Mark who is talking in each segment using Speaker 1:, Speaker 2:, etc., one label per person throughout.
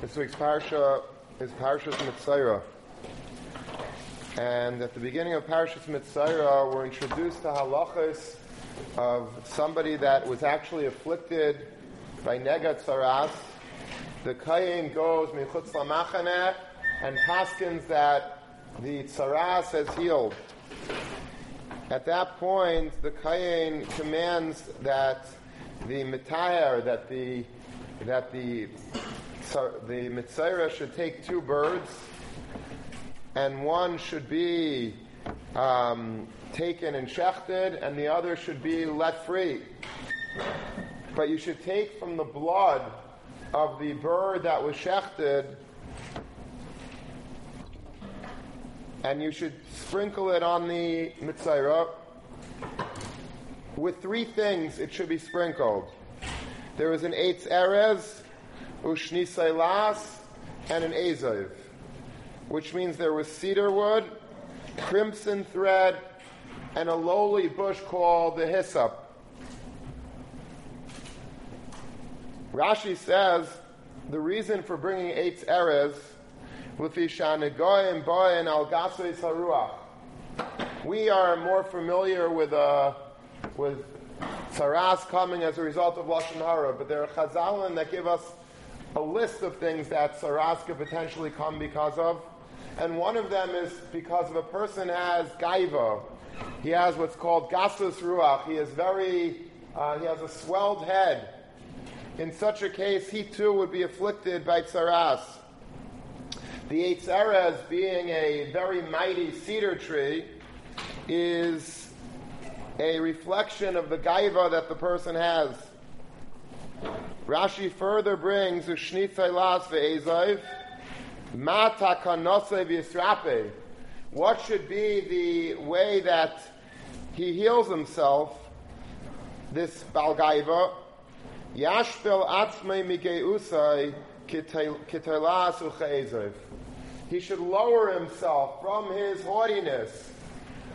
Speaker 1: This week's parsha is Parshas Mitzayra. And at the beginning of Parshas Mitzayra, we're introduced to halachas of somebody that was actually afflicted by negat saras. The kayin goes michutz lamachaneh and paskins that the tsaras has healed. At that point, the kayin commands that the mitayar, that the that the the mitzayra should take two birds, and one should be um, taken and shechted, and the other should be let free. But you should take from the blood of the bird that was shechted, and you should sprinkle it on the mitzayra. With three things, it should be sprinkled. There is an eitz erez, ushnisai las, and an azov, which means there was cedar wood, crimson thread, and a lowly bush called the hyssop. Rashi says the reason for bringing eitz erez we are more familiar with uh, with tsaras coming as a result of lashon hara, but there are chazalim that give us a list of things that tsaras could potentially come because of, and one of them is because if a person has gaiva, he has what's called gasus ruach. He is very, uh, he has a swelled head. In such a case, he too would be afflicted by tsaras. The Eitz Erez, being a very mighty cedar tree, is a reflection of the gaiva that the person has. Rashi further brings Ushnitzai las ve'ezaiv, ma takanose v'yisrape. What should be the way that he heals himself, this balgaiva? Yashpil atzmei migeusai kitelas uchezev. He should lower himself from his haughtiness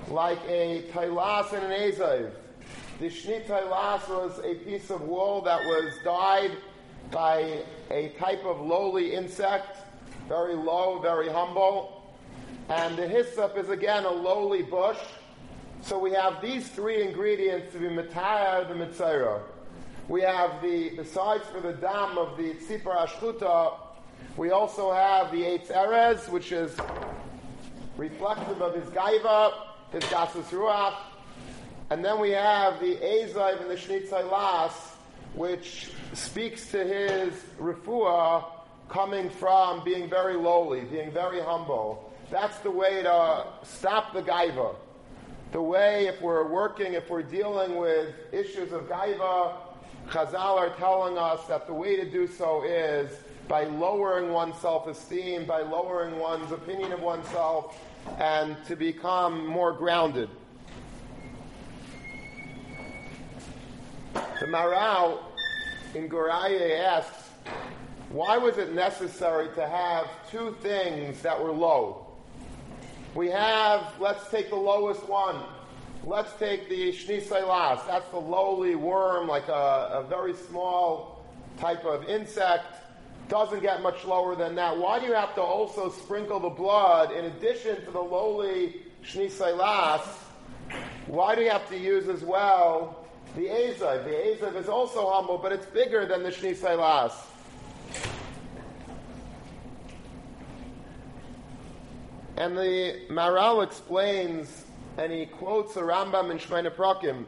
Speaker 1: like a tailas and an ezav. The shnit tailas was a piece of wool that was dyed by a type of lowly insect, very low, very humble. And the hyssop is again a lowly bush. So we have these three ingredients to be matayah the mitzayra. We have the, besides for the dam of the tzipar ashkuta, we also have the eitz erez, which is reflective of his gaiva, his gasus ruach, and then we have the Ezaiv and the Shnitzai Las, which speaks to his refuah coming from being very lowly, being very humble. That's the way to stop the gaiva. The way, if we're working, if we're dealing with issues of gaiva, Chazal are telling us that the way to do so is by lowering one's self-esteem, by lowering one's opinion of oneself, and to become more grounded. The Maharal in Gur Aryeh asks, why was it necessary to have two things that were low? We have, let's take the lowest one. Let's take the Shnisailas. That's the lowly worm, like a, a very small type of insect doesn't get much lower than that. Why do you have to also sprinkle the blood in addition to the lowly shnisailas? Why do you have to use as well the azav? The azav is also humble, but it's bigger than the shnisailas. And the Maharal explains, and he quotes a Rambam in Shemina Prakim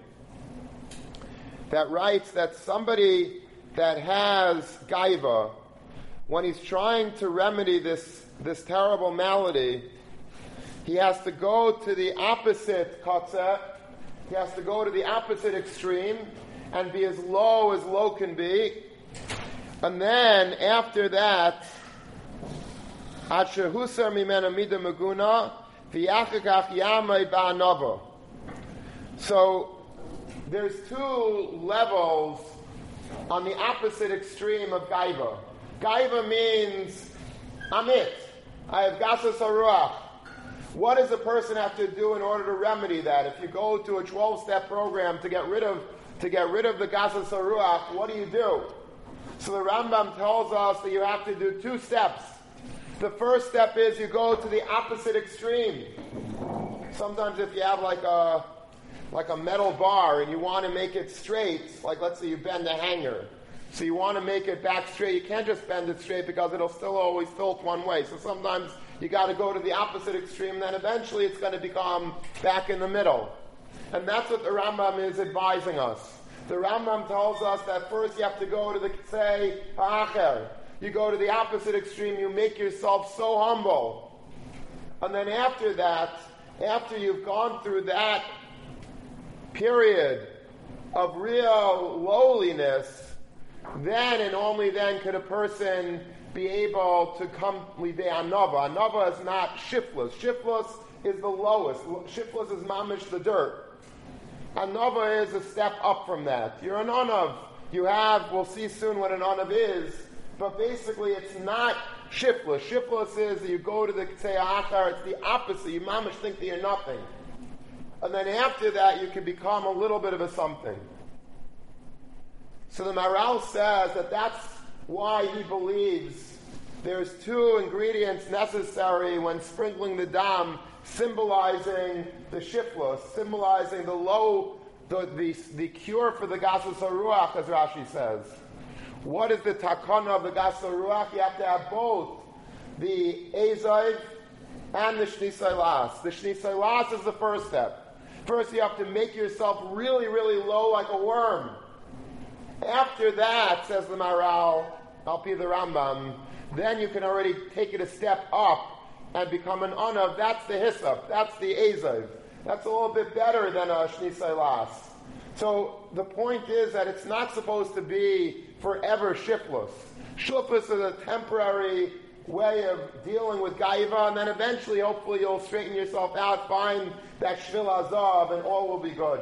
Speaker 1: that writes that somebody that has gaiva, when he's trying to remedy this, this terrible malady, he has to go to the opposite kotze, he has to go to the opposite extreme and be as low as low can be. And then after that, mida maguna. So there's two levels on the opposite extreme of gaiva. Gaiva means I'm it. I have gasa saruach. What does a person have to do in order to remedy that? If you go to a 12-step program to get rid of to get rid of the gasa saruach, what do you do? So the Rambam tells us that you have to do two steps. The first step is you go to the opposite extreme. Sometimes if you have like a like a metal bar and you want to make it straight, like let's say you bend a hanger. So you want to make it back straight. You can't just bend it straight because it'll still always tilt one way. So sometimes you got to go to the opposite extreme, then eventually it's going to become back in the middle. And that's what the Rambam is advising us. The Rambam tells us that first you have to go to the say ha'acher. You go to the opposite extreme. You make yourself so humble, and then after that, after you've gone through that period of real lowliness, then and only then could a person be able to come lidei anava. Anava is not shiftless. Shiftless is the lowest. Shiftless is mamish the dirt. Anava is a step up from that. You're an. You have, we'll see soon what an anav is, but basically it's not shiftless. Shiftless is that you go to the Ktei it's the opposite. You mamish think that you're nothing. And then after that, you can become a little bit of a something. So the Maharal says that that's why he believes there's two ingredients necessary when sprinkling the dam, symbolizing the shiftless, symbolizing the low, the, the, the cure for the gasus ruach, as Rashi says. What is the takana of the gasus ruach? You have to have both the eziv and the shnisailas. The shnisailas is the first step. First, you have to make yourself really, really low like a worm. After that, says the Maharal, I'll be the Rambam, then you can already take it a step up and become an Anav. That's the hyssop. That's the Ezav. That's a little bit better than a Shnisailas. So the point is that it's not supposed to be forever shiftless. Shiftless is a temporary way of dealing with Gaiva, and then eventually, hopefully, you'll straighten yourself out, find that Shvil Azav, and all will be good.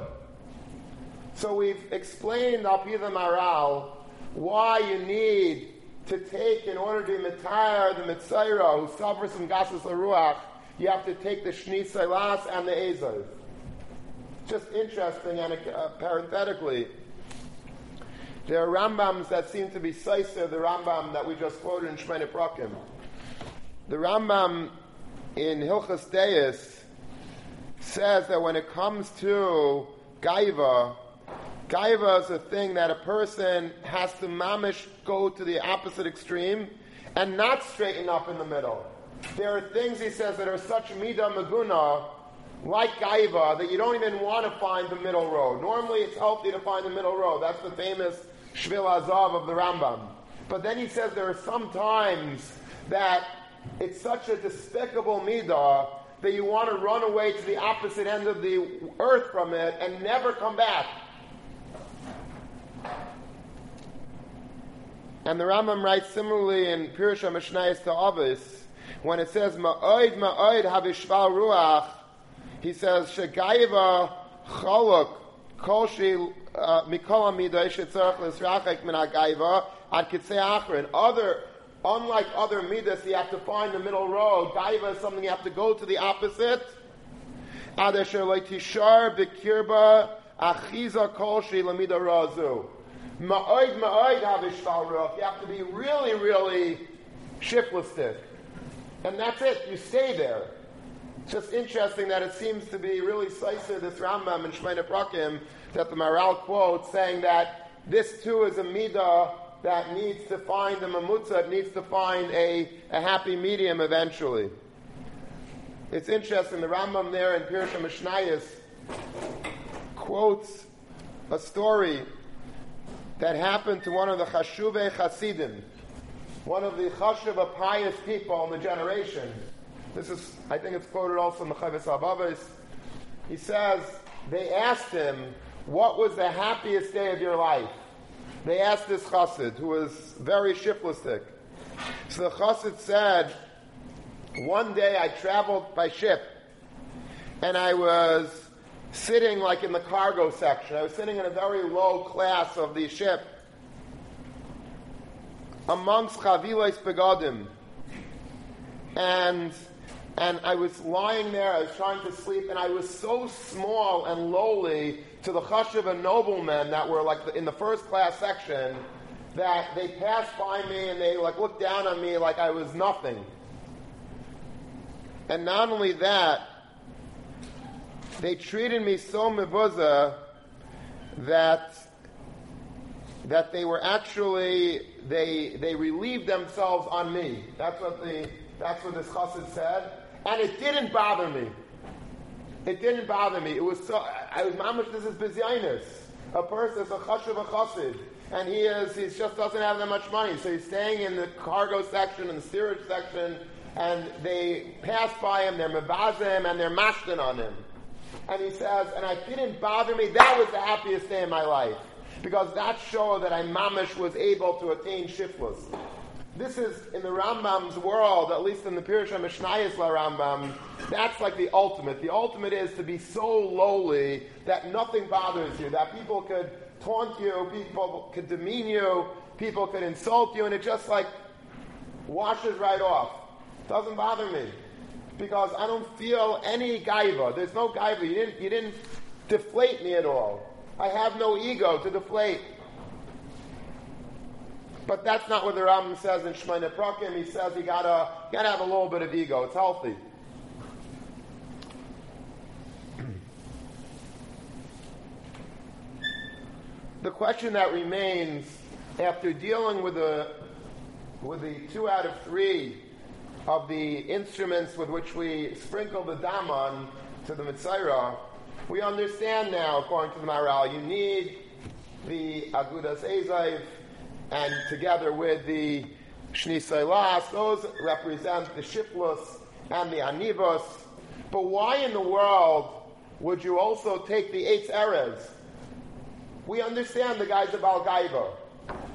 Speaker 1: So we've explained the Maharal why you need to take in order to retire the Mitzaira who suffers from Gasus Ruach, you have to take the Shni Sailas and the Ezav. Just interesting and uh, parenthetically, there are Rambams that seem to be Saiser, the Rambam that we just quoted in Shemene Prakim. The Rambam in Hilchas Deis says that when it comes to Gaiva, Gaiva is a thing that a person has to mamish go to the opposite extreme and not straighten up in the middle. There are things, he says, that are such midah maguna, like Gaiva, that you don't even want to find the middle road. Normally it's healthy to find the middle road. That's the famous Shvil Azav of the Rambam. But then he says there are some times that it's such a despicable midah that you want to run away to the opposite end of the earth from it and never come back. And the Rambam writes similarly in Pirusha Mishnayis to Avis, when it says Ma'oid Ma'oid Havishval Ruach, he says Shegaiva Cholok Kolshi uh, Mikol Amidai Shetzarach Lisrachek Min HaGaiva Ad Kitzei Achrin. Other, unlike other midas, you have to find the middle road. Gaiva is something you have to go to the opposite. Ad Asher Leitishar Bikirba Achiza Kolshi Lamida Razu. Ma'oid, ma'oid. You have to be really, really shiftless And that's it. You stay there. It's just interesting that it seems to be really Saiser, this Rambam and Shemene Prakim, that the Maharal quotes, saying that this too is a midah that needs to find a mamutza, it needs to find a, a happy medium eventually. It's interesting, the Rambam there in Pirsha Mishnayis quotes a story that happened to one of the Chashuve Chasidim, one of the Chashuva pious people in the generation. This is, I think it's quoted also in the Chavis Abavis. He says, they asked him, what was the happiest day of your life? They asked this chassid, who was very shiftlesstic. So the chassid said, one day I traveled by ship, and I was sitting like in the cargo section. I was sitting in a very low class of the ship amongst chavilas begadim. And and I was lying there, I was trying to sleep, and I was so small and lowly to the chashiv and noblemen that were like in the first class section that they passed by me and they like looked down on me like I was nothing. And not only that, they treated me so mebuza that that they were actually they they relieved themselves on me. That's what the that's what this chassid said, and it didn't bother me. It didn't bother me. It was so I was mamish. This is bizyainus. A person is a chashuv a chassid, and he is he just doesn't have that much money, so he's staying in the cargo section and the steerage section, and they pass by him, they're mevazim, and they're mashkin on him. And he says, and I didn't bother me. That was the happiest day in my life because that showed that I mamish was able to attain shiflus. This is in the Rambam's world, at least in the Pirush Mishnayis La Rambam. That's like the ultimate. The ultimate is to be so lowly that nothing bothers you, that people could taunt you, people could demean you, people could insult you, and it just like washes right off. Doesn't bother me because I don't feel any gaiva. There's no gaiva. You didn't, you didn't deflate me at all. I have no ego to deflate. But that's not what the Rambam says in Shemona Prakim. He says you gotta, you gotta have a little bit of ego. It's healthy. the question that remains after dealing with the with the two out of three of the instruments with which we sprinkle the daman to the Mitzvah, we understand now, according to the Maharal, you need the Agudas Ezaiv, and together with the Shni Seilas, those represent the Shiflus and the Anivos. But why in the world would you also take the Eitz Erez? We understand the guy's about Gaiva.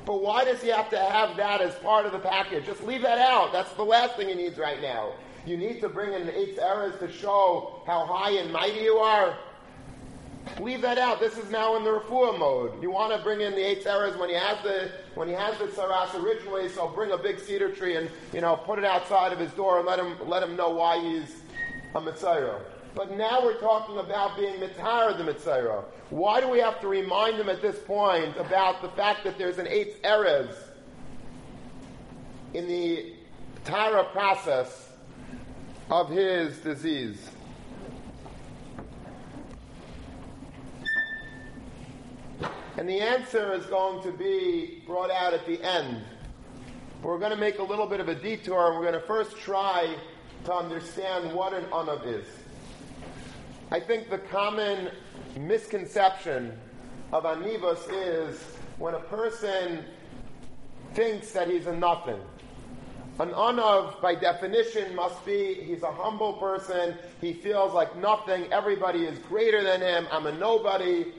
Speaker 1: But why does he have to have that as part of the package? Just leave that out. That's the last thing he needs right now. You need to bring in the eight Erez to show how high and mighty you are. Leave that out. This is now in the refuah mode. You want to bring in the eight Erez when he has the when he has the tsaras originally. So bring a big cedar tree and you know put it outside of his door and let him let him know why he's a mitzayro. But now we're talking about being mitzayro the mitzayro. Why do we have to remind them at this point about the fact that there's an Eitz Erez in the Tara process of his disease? And the answer is going to be brought out at the end. We're going to make a little bit of a detour and we're going to first try to understand what an anav is. I think the common misconception of anivos is when a person thinks that he's a nothing. An anav, by definition, must be he's a humble person. He feels like nothing. Everybody is greater than him. I'm a nobody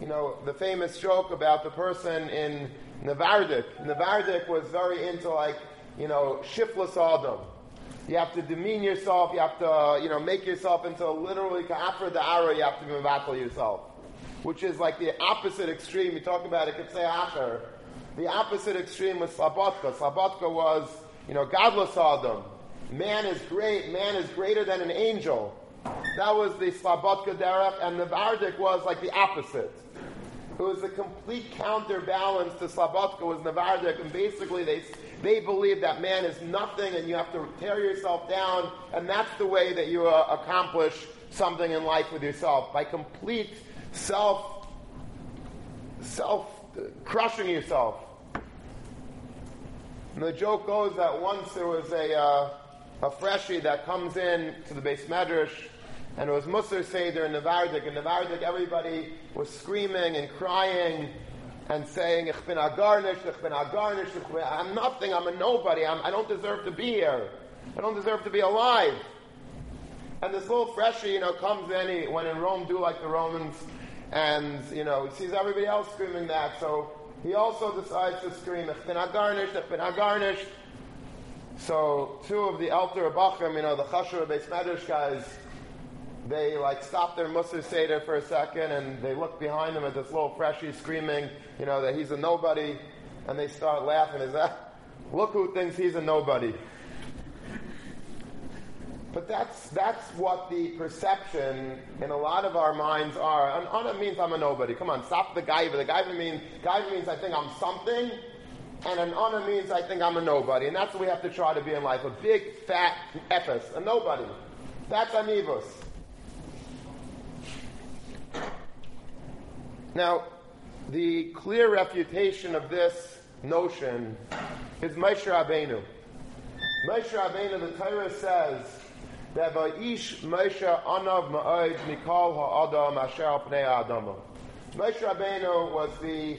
Speaker 1: you know, the famous joke about the person in Navardik. Navardik was very into like, you know, shiftless Adam. You have to demean yourself, you have to, you know, make yourself into literally after the da'ara, you have to mevatel yourself. Which is like the opposite extreme. You talk about it, could say acher. The opposite extreme was Slabotka. Slabotka was, you know, godless Adam. Man is great, man is greater than an angel. That was the Slabotka derech, and the Vardik was like the opposite. It was a complete counterbalance to Slabotka was Navardik, and basically they, they believe that man is nothing and you have to tear yourself down, and that's the way that you uh, accomplish something in life with yourself, by complete self, self, crushing yourself. And the joke goes that once there was a, uh, a freshie that comes in to the base medrash, and it was Musar Seder in Navardik. In Navardik, everybody was screaming and crying and saying, Ich bin agarnish, ich bin agarnish, I'm nothing, I'm a nobody, I'm, I do not deserve to be here. I don't deserve to be alive. And this little freshie, you know, comes in, he, when in Rome, do like the Romans, and, you know, he sees everybody else screaming that, so he also decides to scream, Ich bin agarnish, ich bin agarnish. So two of the Elter Abachim, you know, the Chashur Beis Medrash guys, they like stop their Musar Seder for a second and they look behind them at this little freshie screaming, you know, that he's a nobody, and they start laughing. Is that, look who thinks he's a nobody. But that's, that's what the perception in a lot of our minds are. An oh, ana means I'm a nobody. Come on, stop the gaiva. The gaiva means, means I think I'm something, and an ana means I think I'm a nobody. And that's what we have to try to be in life. A big, fat ephes, a nobody. That's anivus. Now, the clear refutation of this notion is Moshe Rabbeinu. Moshe Rabbeinu, the Torah says that Va'ish Moshe Anav Ma'od Mikol Ha'adam Asher Pnei Adama. Moshe Rabbeinu was the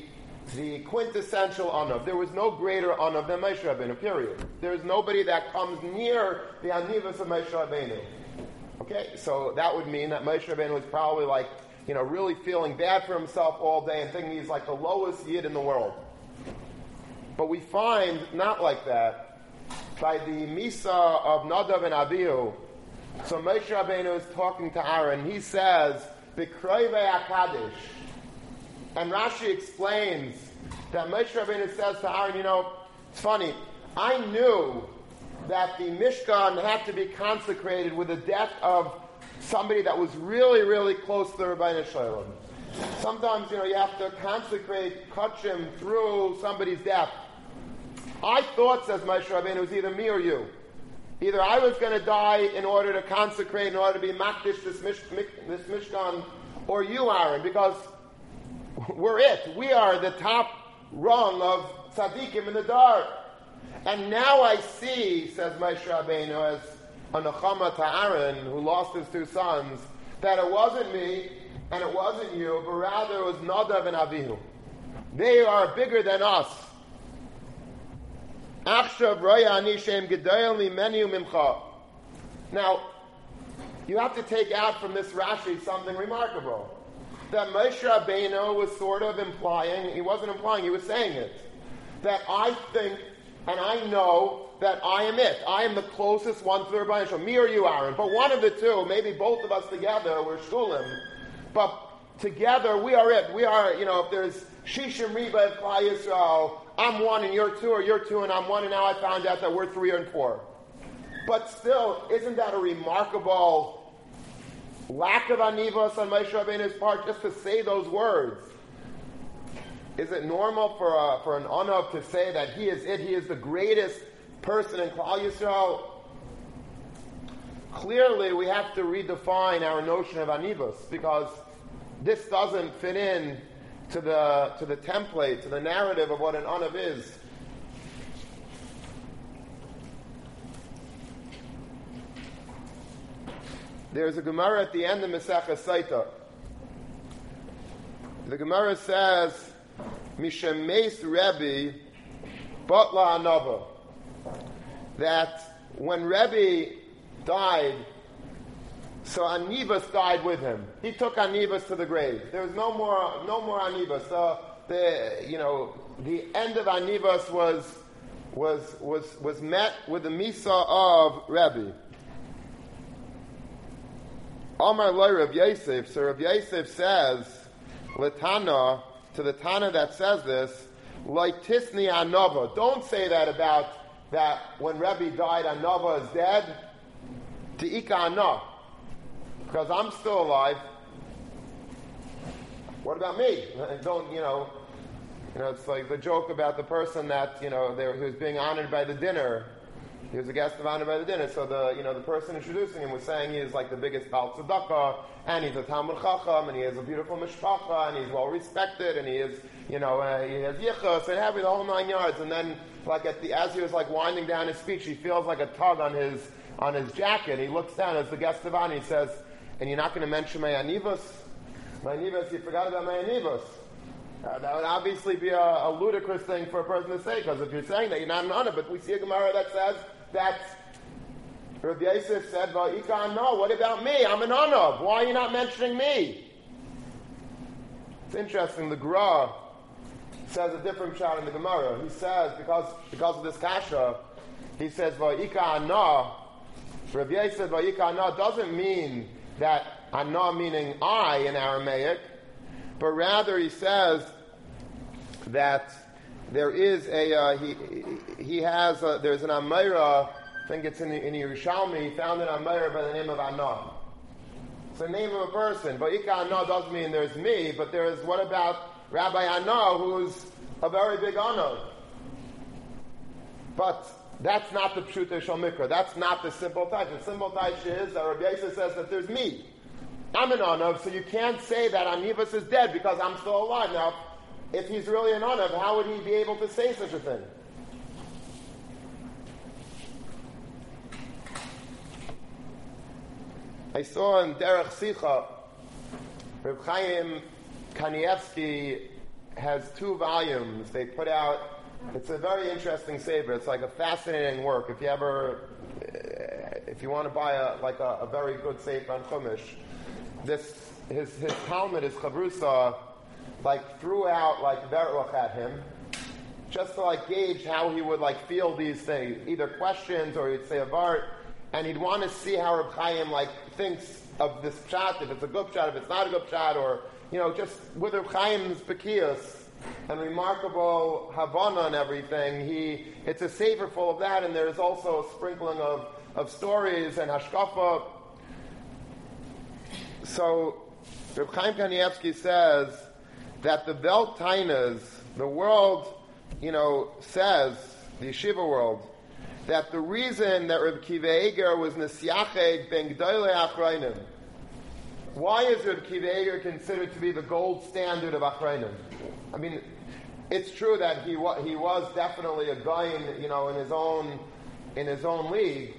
Speaker 1: the quintessential Anav. There was no greater Anav than Moshe Rabbeinu, period. There is nobody that comes near the Anivas of Moshe Rabbeinu. Okay, so that would mean that Moshe Rabbeinu was probably like, you know, really feeling bad for himself all day and thinking he's like the lowest yid in the world. But we find not like that by the Misa of Nadav and Abihu. So Moshe Rabbeinu is talking to Aaron. He says, "B'kroive Akadish," and Rashi explains that Moshe Rabbeinu says to Aaron, "You know, it's funny. I knew that the Mishkan had to be consecrated with the death of somebody that was really, really close to the Rabbi Shalom. Sometimes, you know, you have to consecrate Kachim through somebody's death. I thought, says Moshe Rabbeinu, it was either me or you. Either I was going to die in order to consecrate, in order to be makdish this, mish, this Mishkan, or you, Aaron, because we're it. We are the top rung of tzaddikim in the dark. And now I see, says Moshe Rabbeinu, as a nechama to Aaron, who lost his two sons, that it wasn't me and it wasn't you, but rather it was Nadav and Avihu. They are bigger than us. Now, you have to take out from this Rashi something remarkable. That Moshe Rabbeinu was sort of implying, he wasn't implying, he was saying it. That I think and I know that I am it. I am the closest one to the Rabbi Shalom. Me or you, Aaron. But one of the two, maybe both of us together, we're Shulim. But together, we are it. We are, you know, if there's Shishim Reba Klai Yisrael, I'm one and you're two, or you're two and I'm one, and now I found out that we're three and four. But still, isn't that a remarkable lack of anivos on Moshe Rabbeinu's part just to say those words? Is it normal for, a, for an Anav to say that he is it, he is the greatest person in Klal Yisrael? Clearly, we have to redefine our notion of Anivos because this doesn't fit in to the, to the template, to the narrative of what an Anav is. There's a Gemara at the end of Masechah Saita. The Gemara says, Mishemes Rebbe Butla Anava. That when Rebbe died, so Anivas died with him. He took Anivas to the grave. There was no more, no more Anivas. So the, you know, the end of Anivas was, was, was, was met with the Misa of Rebbe. Omar Loy Rav Yosef. So Rav Yosef says, Latana, to the Tana that says this, like Tisni Anova. Don't say that about that when Rebbe died, Anova is dead. To Ika Because I'm still alive. What about me? Don't, you know, you know, it's like the joke about the person that, you know, who's being honored by the dinner he was a guest of honor by the dinner. So the you know the person introducing him was saying he is like the biggest Baal Tzedakah, and he's a Talmud Chacham, and he has a beautiful mishpacha, and he's well respected, and he is you know uh, he has yichus and having the whole nine yards. And then like at the as he was like winding down his speech, he feels like a tug on his on his jacket. He looks down as the guest of honor. He says, "And you're not going to mention my anivos? My anivos? You forgot about my anivos." Uh, that would obviously be a, a, ludicrous thing for a person to say, because if you're saying that, you're not an honor. But we see a Gemara that says that Rabbi Yosef said, well, Ikan, no, what about me? I'm an Anav. Why are you not mentioning me? It's interesting, the Gra says a different shot in the Gemara. He says, because, because of this kasha, he says, Va'ika Anah, Rabbi Yosef, Va'ika Anah doesn't mean that Anah meaning I in Aramaic, but rather he says that there is a uh, he he has a, there's an amira I think it's in the, in Yerushalmi, found in Amir by the name of Anah. It's the name of a person, but Ika Anah doesn't mean there's me, but there's, what about Rabbi Anah, who's a very big Anah? But that's not the Pshuta Shal That's not the simple touch. The simple touch is that Rabbi Yosef says that there's me. I'm an Anav, so you can't say that Anivas is dead because I'm still alive. Now, if he's really an Anav, how would he be able to say such a thing? I saw in Derech Sicha, Reb Chaim Kanievsky has two volumes. They put out, it's a very interesting saber. It's like a fascinating work. If you ever, if you want to buy a, like a, a very good saber on Chumash, this, his, his Talmud, is Chavrusa, like threw out like Veruch at him, just to like gauge how he would like feel these things, either questions or he'd say a vart, and he'd want to see how Reb Chaim like thinks of this pshat, if it's a good pshat, if it's not a good pshat, or you know, just with Reb Chaim's bekias and remarkable havana and everything, he it's a saver full of that, and there's also a sprinkling of, of stories and hashkafa. So Reb Chaim Kanievsky says that the Welt the world, you know, says, the yeshiva world, that the reason that Reb Kiva Eger was Nesyached ben Gdoile Achrayim, why is Reb Kiva Eger considered to be the gold standard of Achrayim? I mean, it's true that he, wa- he was definitely a guy in, you know, in his own, in his own league,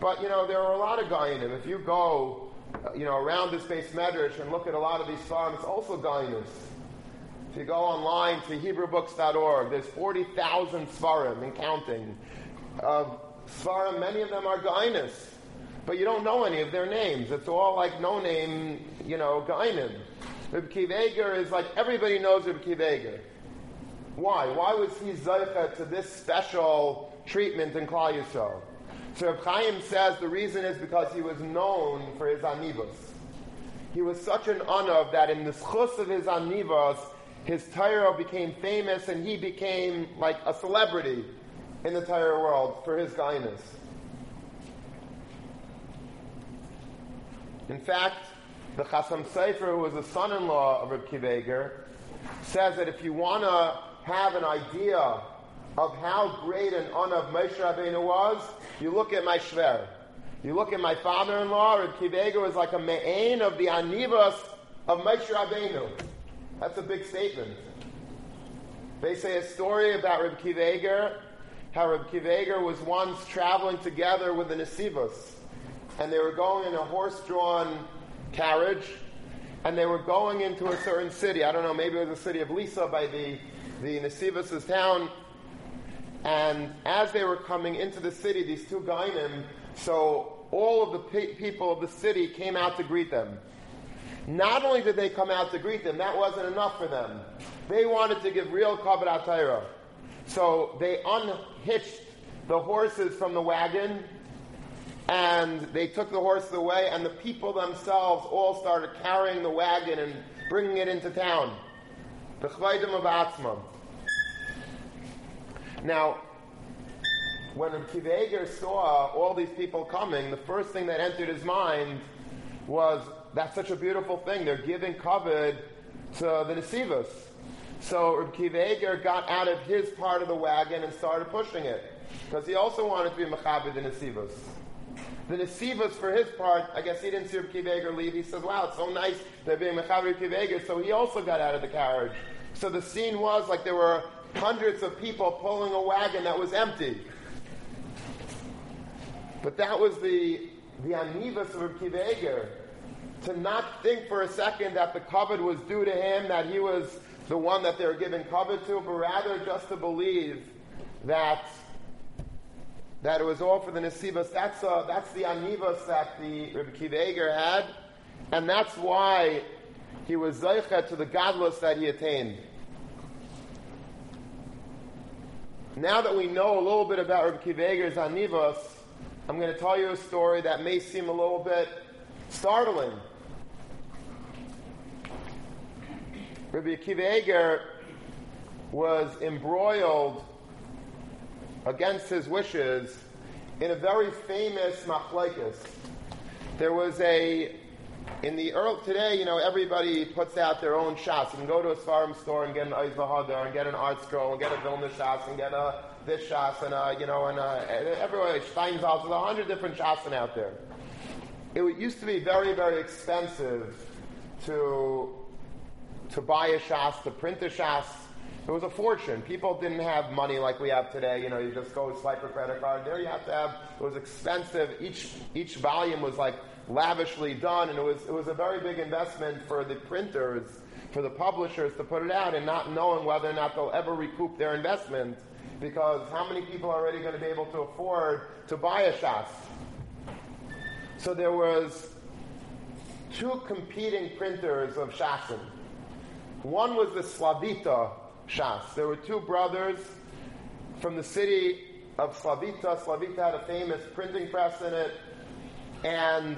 Speaker 1: but, you know, there are a lot of guy in him. If you go, you know, around this base medrash and look at a lot of these farms, also guyiness. If you go online to HebrewBooks.org, there's 40,000 svarim and counting of svarim. Many of them are gainis, but you don't know any of their names. It's all like no name, you know, gainim. Reb Kiveger is like everybody knows Reb Kiveger. Why? Why was he zeicha to this special treatment in Klal Yisrael? So Reb Chaim says the reason is because he was known for his anivas. He was such an anav that in the schus of his anivas, his Torah became famous and he became like a celebrity in the entire world for his guidance. In fact, the Chasam Sofer, who was the son-in-law of Reb Kiveger, says that if you want to have an idea of how great an Anav Moshe Rabbeinu was, you look at my Shver. You look at my father-in-law, Reb Kiveger was like a me'ain of the Anivas of Moshe Rabbeinu. That's a big statement. They say a story about Reb Kiveger, how Reb Kiveger was once traveling together with the Nesivos, and they were going in a horse-drawn carriage, and they were going into a certain city. I don't know, maybe it was the city of Lisa by the, the Nesivos' town. And as they were coming into the city, these two gainim, so all of the pe- people of the city came out to greet them. Not only did they come out to greet them, that wasn't enough for them. They wanted to give real kavod atayra. So they unhitched the horses from the wagon and they took the horses away and the people themselves all started carrying the wagon and bringing it into town. The chvaydim of Atzma. Now, when Kiveger saw all these people coming, the first thing that entered his mind was that's such a beautiful thing. They're giving kavod to the Nesivos. So Reb got out of his part of the wagon and started pushing it. Because he also wanted to be Machabed the Nesivos. The Nesivos, for his part, I guess he didn't see Reb leave. He said, wow, it's so nice they're being Machabed Kiva So he also got out of the carriage. So the scene was like there were hundreds of people pulling a wagon that was empty. But that was the, the Anivas of Reb to not think for a second that the kavod was due to him, that he was the one that they were giving kavod to, but rather just to believe that that it was all for the nesivas. That's uh, that's the anivas that the Rebbe Kiva had, and that's why he was zeichet to the godless that he attained. Now that we know a little bit about Rebbe Kiva anivas, I'm going to tell you a story that may seem a little bit startling. Rabbi Akiva Eger was embroiled against his wishes in a very famous machlekes. There was a in the early today, you know, everybody puts out their own shots. You can go to a farm store and get an Eizvahadar and get an ArtScroll and get a Vilna shots and get a this shots and a, you know, and a, everywhere, Steinsaltz, there's a hundred different shots out there. It used to be very, very expensive to to buy a shas, to print a shas. It was a fortune. People didn't have money like we have today. You know, you just go swipe a credit card. There you have to have. It was expensive. Each each volume was like lavishly done, and it was it was a very big investment for the printers, for the publishers to put it out, and not knowing whether or not they'll ever recoup their investment, because how many people are already going to be able to afford to buy a shas? So there was two competing printers of shasim. One was the Slavita Shas. There were two brothers from the city of Slavita. Slavita had a famous printing press in it, and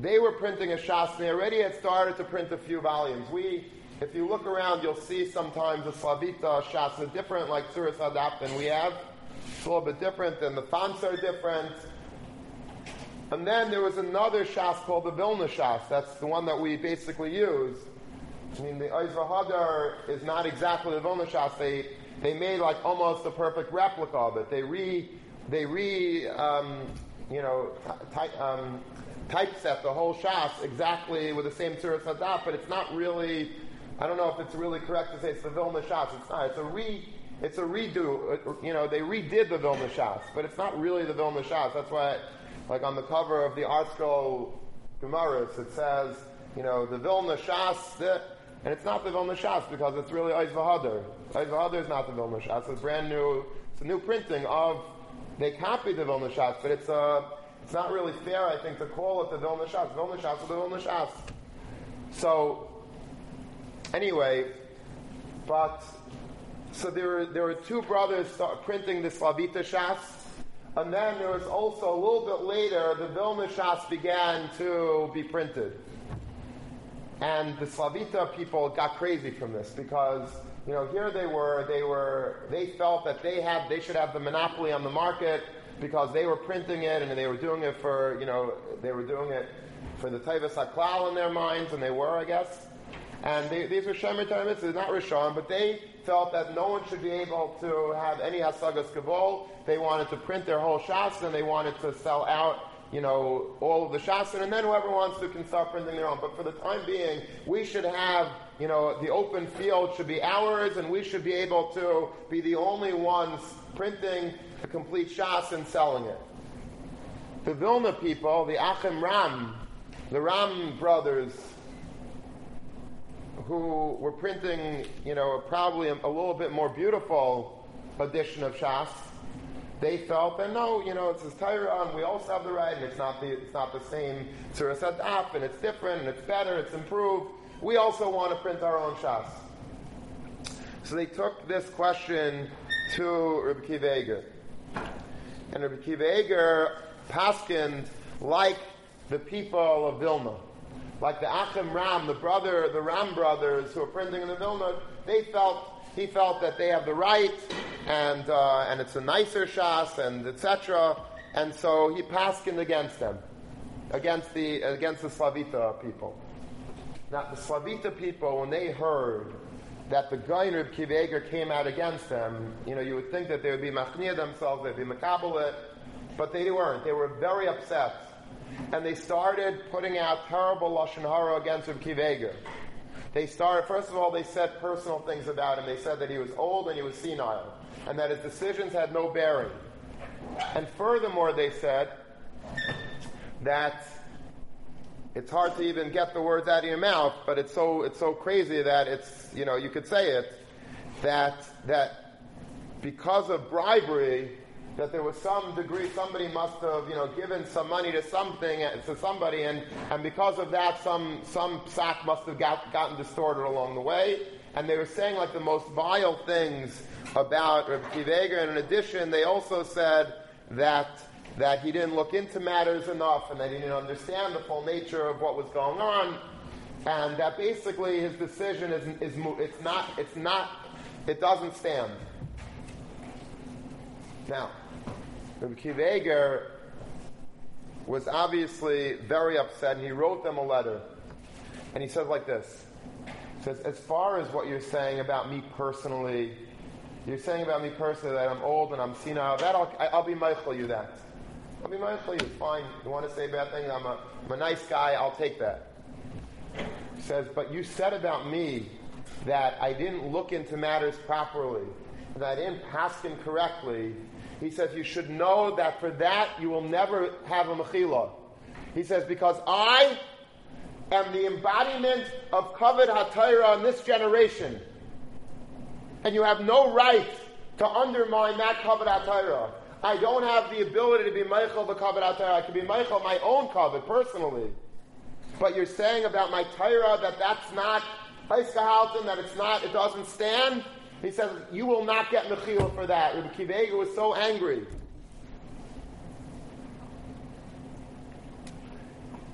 Speaker 1: they were printing a Shas, they already had started to print a few volumes. We, if you look around, you'll see sometimes the Slavita Shas is different, like Suras Hadap than we have. It's a little bit different, and the fonts are different. And then there was another Shas called the Vilna Shas. That's the one that we basically use. I mean, the Oizva Hadar is not exactly the Vilna Shas. They, they made like almost a perfect replica of it. They re, they re, um, you know, ty- um, typeset the whole Shas exactly with the same Tzuras Hadaf, but it's not really, I don't know if it's really correct to say it's the Vilna Shas. It's not. It's a re, it's a redo. Uh, you know, they redid the Vilna Shas, but it's not really the Vilna Shas. That's why, like on the cover of the ArtScroll Gemaras, it says, you know, the Vilna Shas, the, and it's not the Vilna Shas because it's really Oiz Vahadar. Oiz Vahadar is not the Vilna Shas. It's a brand new, it's a new printing of, they copied the Vilna Shas, but it's a, it's not really fair, I think, to call it the Vilna Shas. Vilna Shas is the Vilna Shas. So, anyway, but, so there were, there were two brothers printing the Slavita Shas, and then there was also, a little bit later, the Vilna Shas began to be printed. And the Slavita people got crazy from this because, you know, here they were, they were, they felt that they had, they should have the monopoly on the market because they were printing it and they were doing it for, you know, they were doing it for the Taivas HaKlal in their minds, and they were, I guess. And they, these were Shemer Tarmitzvahs, not Rishon, but they felt that no one should be able to have any Hasagas Kavol. They wanted to print their whole Shas and they wanted to sell out you know, all of the shasin, and then whoever wants to can start printing their own. But for the time being, we should have, you know, the open field should be ours, and we should be able to be the only ones printing the complete shas and selling it. The Vilna people, the Achim Romm, the Romm brothers, who were printing, you know, probably a, a little bit more beautiful edition of Shas, they felt that no, you know, it's this Torah, and we also have the right, and it's not the it's not the same Surah Sadaf, and it's different, and it's better, it's improved. We also want to print our own Shas. So they took this question to Rabbi Kiva Eger. And Rabbi Kiva Eger like the people of Vilna. Like the Achim Romm, the brother, the Romm brothers who are printing in the Vilna, they felt he felt that they have the right, and uh, and it's a nicer shas, and etc. And so he paskined against them, against the against the Slavita people. Now the Slavita people, when they heard that the Gain Reb Kivager came out against them, you know, you would think that they would be machnia themselves, they'd be makabalit, but they weren't. They were very upset. And they started putting out terrible Lashon Hara against Reb Kiva Eger. They started, first of all, they said personal things about him. They said that he was old and he was senile, and that his decisions had no bearing. And furthermore, they said that it's hard to even get the words out of your mouth, but it's so it's so crazy that it's you know you could say it that that because of bribery that there was some degree, somebody must have, you know, given some money to something, uh, to somebody, and, and because of that, some, some sack must have got, gotten distorted along the way. And they were saying like the most vile things about Rabbi and in addition, they also said that that he didn't look into matters enough, and that he didn't understand the full nature of what was going on, and that basically his decision is, is it's not, it's not, it doesn't stand. Now, Rabbi Akiva Eger was obviously very upset, and he wrote them a letter. And he says like this. He says, as far as what you're saying about me personally, you're saying about me personally that I'm old and I'm senile, that I'll, I'll be mindful you that. I'll be mindful you. Fine. You want to say bad things? I'm a, I'm a nice guy. I'll take that. He says, but you said about me that I didn't look into matters properly, that I didn't pass him correctly, he says, You should know that for that you will never have a mechila. He says, Because I am the embodiment of Kavod HaTorah in this generation. And you have no right to undermine that Kavod HaTorah. I don't have the ability to be mochel the Kavod HaTorah. I can be mochel my own Kavod personally. But you're saying about my Torah that that's not that it's not, it doesn't stand. He says, You will not get Mechila for that. Rabbi Akiva was so angry.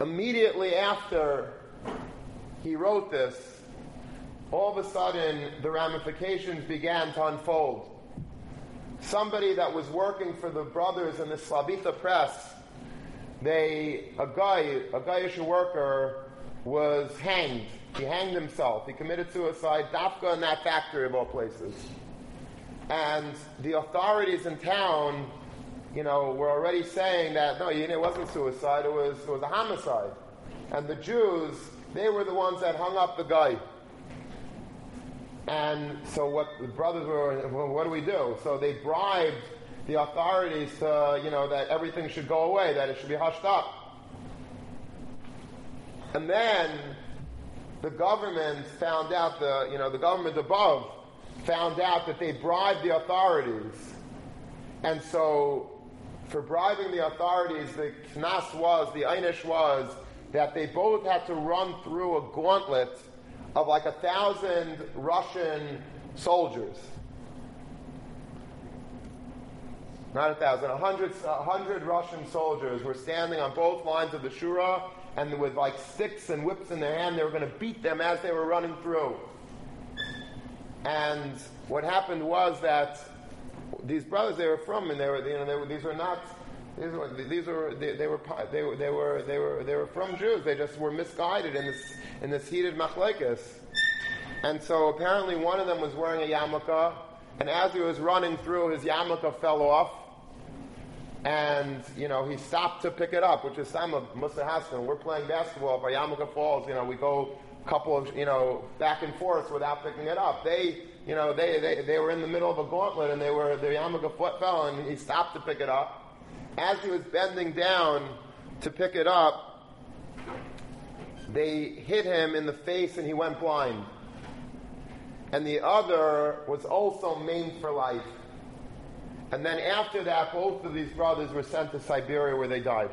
Speaker 1: Immediately after he wrote this, all of a sudden the ramifications began to unfold. Somebody that was working for the brothers in the Slavita press, they a guy, a Gaish worker, was hanged he hanged himself. He committed suicide, Dafka in that factory of all places. And the authorities in town, you know, were already saying that, no, it wasn't suicide, it was, it was a homicide. And the Jews, they were the ones that hung up the guy. And so what the brothers were, well, what do we do? So they bribed the authorities to, you know, that everything should go away, that it should be hushed up. And then the government found out the you know the government above found out that they bribed the authorities, and so for bribing the authorities, the knas was the einish was that they both had to run through a gauntlet of like a thousand Russian soldiers. Not a thousand, a hundred, a hundred Russian soldiers were standing on both lines of the Shura and with like sticks and whips in their hand, they were going to beat them as they were running through. And what happened was that these brothers they were from, and they were, you know, they were, these were not. These were, these were they, they, were they, were they were they were they were from Jews. They just were misguided in this in this heated machlekes. And so apparently one of them was wearing a yarmulke, and as he was running through, his yarmulke fell off, and you know he stopped to pick it up, which is of Musa Hassan. We're playing basketball. Our yarmulke falls, you know we go a couple of you know back and forth without picking it up. They you know they, they, they were in the middle of a gauntlet and they were the yarmulke foot fell and he stopped to pick it up. As he was bending down to pick it up, they hit him in the face and he went blind. And the other was also maimed for life. And then after that, both of these brothers were sent to Siberia where they died.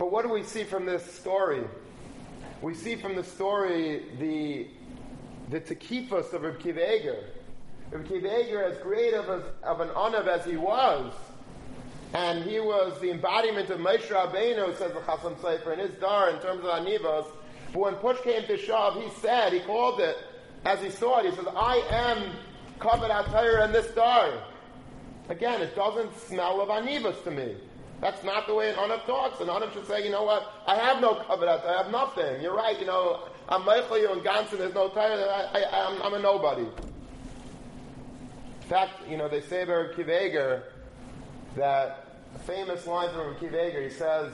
Speaker 1: But what do we see from this story? We see from the story the, the tekifos of Reb Kiva Eiger. Reb Eiger, as great of, a, of an onav as he was, and he was the embodiment of Moshe Rabbeinu, says the Chasam Sofer, in his dar in terms of anivos. But when push came to shove, he said, he called it, as he saw it, he says, I am Kavod HaTorah and this star. Again, it doesn't smell of anivas to me. That's not the way an Anav talks. An Anav should say, you know what, I have no HaTorah, I have nothing. You're right, you know, I'm mochel, you and Ganson, there's no Torah, I, I, I'm, I'm a nobody. In fact, you know, they say about that famous line from Akiva he says,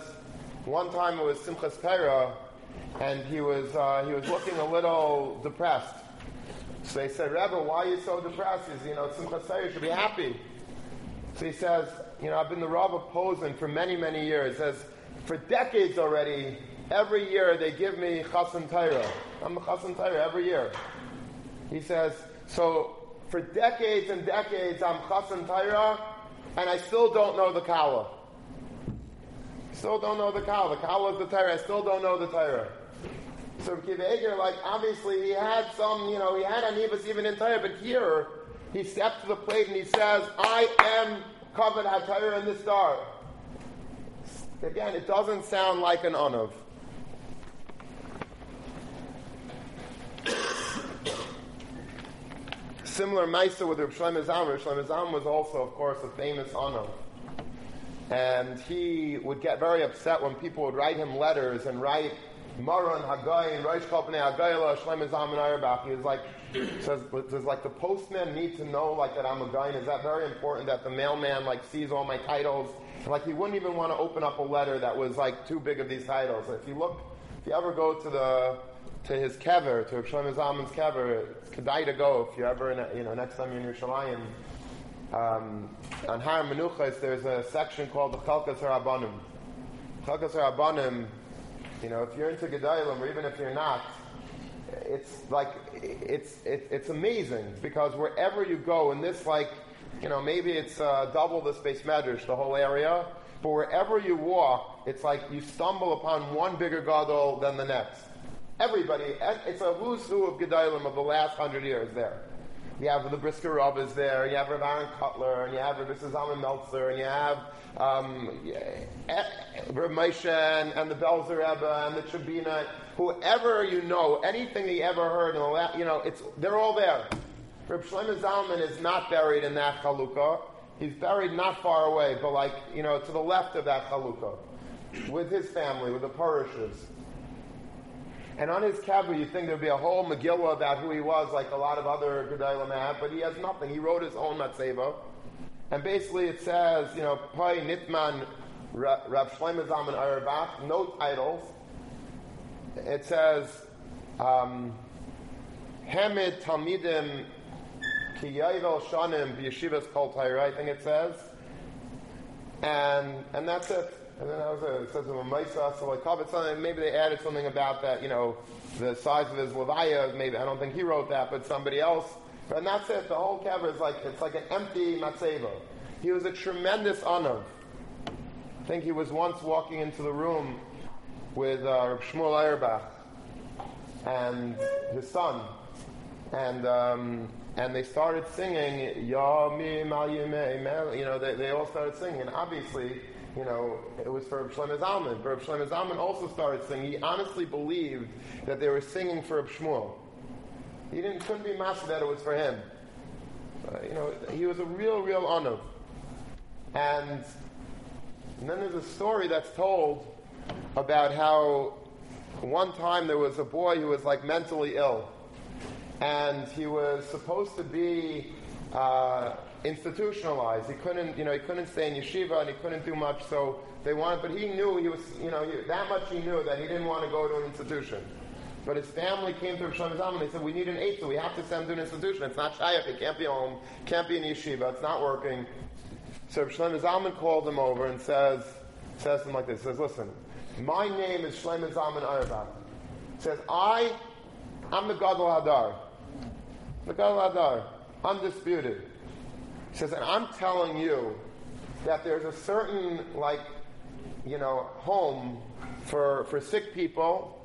Speaker 1: one time it was Simchas Torah, and he was, uh, he was looking a little depressed. So they said, Rebbe, why are you so depressed? Says, you know, Simchas Torah, you should be happy. So he says, you know, I've been the Rav of Posen for many, many years. He says, for decades already, every year they give me Chasan Torah. I'm a Chasan Torah every year. He says, so for decades and decades I'm Chasan Torah, and I still don't know the Kala. Still don't know the Kala. The Kala is the Torah. I still don't know the Torah. So Kiva Eiger, like obviously he had some, you know, he had anivas even in Torah, but here he steps to the plate and he says, "I am Kavod HaTorah in the star." Again, it doesn't sound like an onav. similar Maisa with Reb Shlomo Zalman. Shlomo Zalman was also, of course, a famous Anam. And he would get very upset when people would write him letters and write Maran Hagayin, Rosh Kalpane Hagayla, Shlomo Zalman Auerbach. He was like, says, does like the postman need to know like that I'm a guy? And is that very important that the mailman like sees all my titles? And, like he wouldn't even want to open up a letter that was like too big of these titles. If you look, if you ever go to the to his kever, to Shlomo Zalman's kever, it's kedai to go if you ever, in a, you know, next time you're in Yerushalayim. Um, on Har Menuchas, there's a section called the Chalkas Harabanim. Chalkas Harabanim, you know, if you're into Gedolim, or even if you're not, it's like, it's, it, it's amazing, because wherever you go, in this, like, you know, maybe it's uh, double the space medrash, the whole area, but wherever you walk, it's like you stumble upon one bigger gadol than the next. Everybody, it's a who's who of Gedolim of the last hundred years there. You have the Brisker Rabbis there, you have Rav Aaron Kotler, and you have Rav Zalman Meltzer, and you have um, Rav Moshe and, and, the Belzer Rebbe and the Chabina, whoever you know, anything that you ever heard you know, it's, they're all there. Rav Shlomo Zalman is not buried in that chalukah. He's buried not far away, but like, you know, to the left of that chalukah, with his family, with the parishes. And on his kever, you think there'd be a whole Megillah about who he was, like a lot of other Gedolim have, but he has nothing. He wrote his own Matzeva. And basically it says, you know, Pai Nitman Rav Shlomo Zalman Auerbach, no titles. It says, um, Hamid Talmidim Ki Yavel Shanim B'Yeshivas Kol I think it says. And, and that's it. And then I was a, it says like something, maybe they added something about that, you know, the size of his Levaya, maybe, I don't think he wrote that, but somebody else. And that's it, the whole kever is like, it's like an empty matzeva. He was a tremendous honor. I think he was once walking into the room with uh, Shmuel Auerbach and his son, and um, and they started singing Yami You know, they, they all started singing, and obviously you know, it was for Shlomo Zalman. Reb Shlomo Zalman also started singing. He honestly believed that they were singing for Reb Shmuel. He didn't couldn't be master that it was for him. Uh, you know, he was a real, real honor. And, and then there's a story that's told about how one time there was a boy who was like mentally ill, and he was supposed to be. Uh, institutionalized. He couldn't, you know, he couldn't stay in yeshiva and he couldn't do much. So they wanted, but he knew he was, you know, he, that much he knew that he didn't want to go to an institution. But his family came to Rav Shlomo Zalman. They said, "We need an eight, so we have to send him to an institution. It's not shayach. It can't be home. Can't be in yeshiva. It's not working." So Rav Shlomo Zalman called him over and says, says him like this. Says, "Listen, my name is Shlomo Zalman Auerbach. Says I, I'm the Gadol HaDor. The Gadol HaDor, undisputed. He says, and I'm telling you that there's a certain, like, you know, home for, for sick people,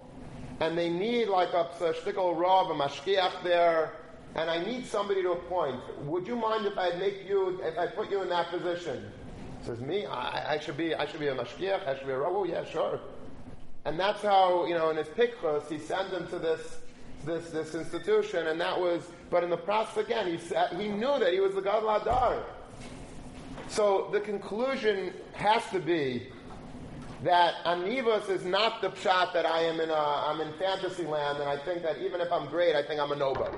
Speaker 1: and they need like a shtickle rav, a mashkiach there, and I need somebody to appoint. Would you mind if I make you, if I put you in that position? He says, me? I, I should be, I should be a mashkiach, I should be a rav. Oh, yeah, sure. And that's how, you know, in his pikchos, he sends them to this, this, this institution, and that was but in the process, again, he, said, he knew that he was the God Ladar. So the conclusion has to be that Anivas is not the pshat that I am in a, I'm in fantasy land and I think that even if I'm great, I think I'm a nobody.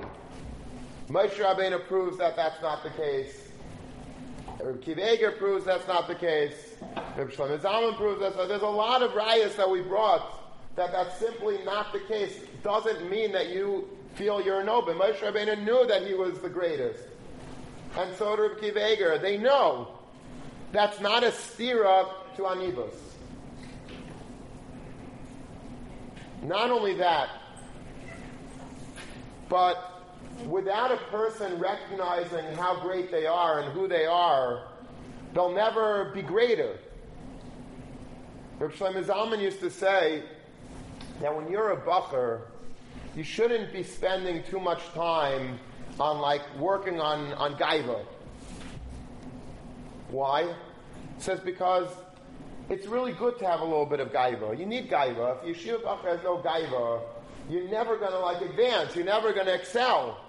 Speaker 1: Moshe Rabbeinu proves that that's not the case. Reb Kiv proves that's not the case. Reb Shlomo Zalman proves that. So there's a lot of rayas that we brought that that's simply not the case. Doesn't mean that you feel you're noble. Moshe Rabbeinu knew that he was the greatest. And so did Kiva They know that's not a stira to Anibus. Not only that, but without a person recognizing how great they are and who they are, they'll never be greater. Reb Shlomo Zalman used to say that when you're a bacher, you shouldn't be spending too much time on like working on, on gaiva. Why? It says because it's really good to have a little bit of gaiva. You need gaiva. If Yeshiva Bach has no gaiva, you're never going to like advance. You're never going to excel.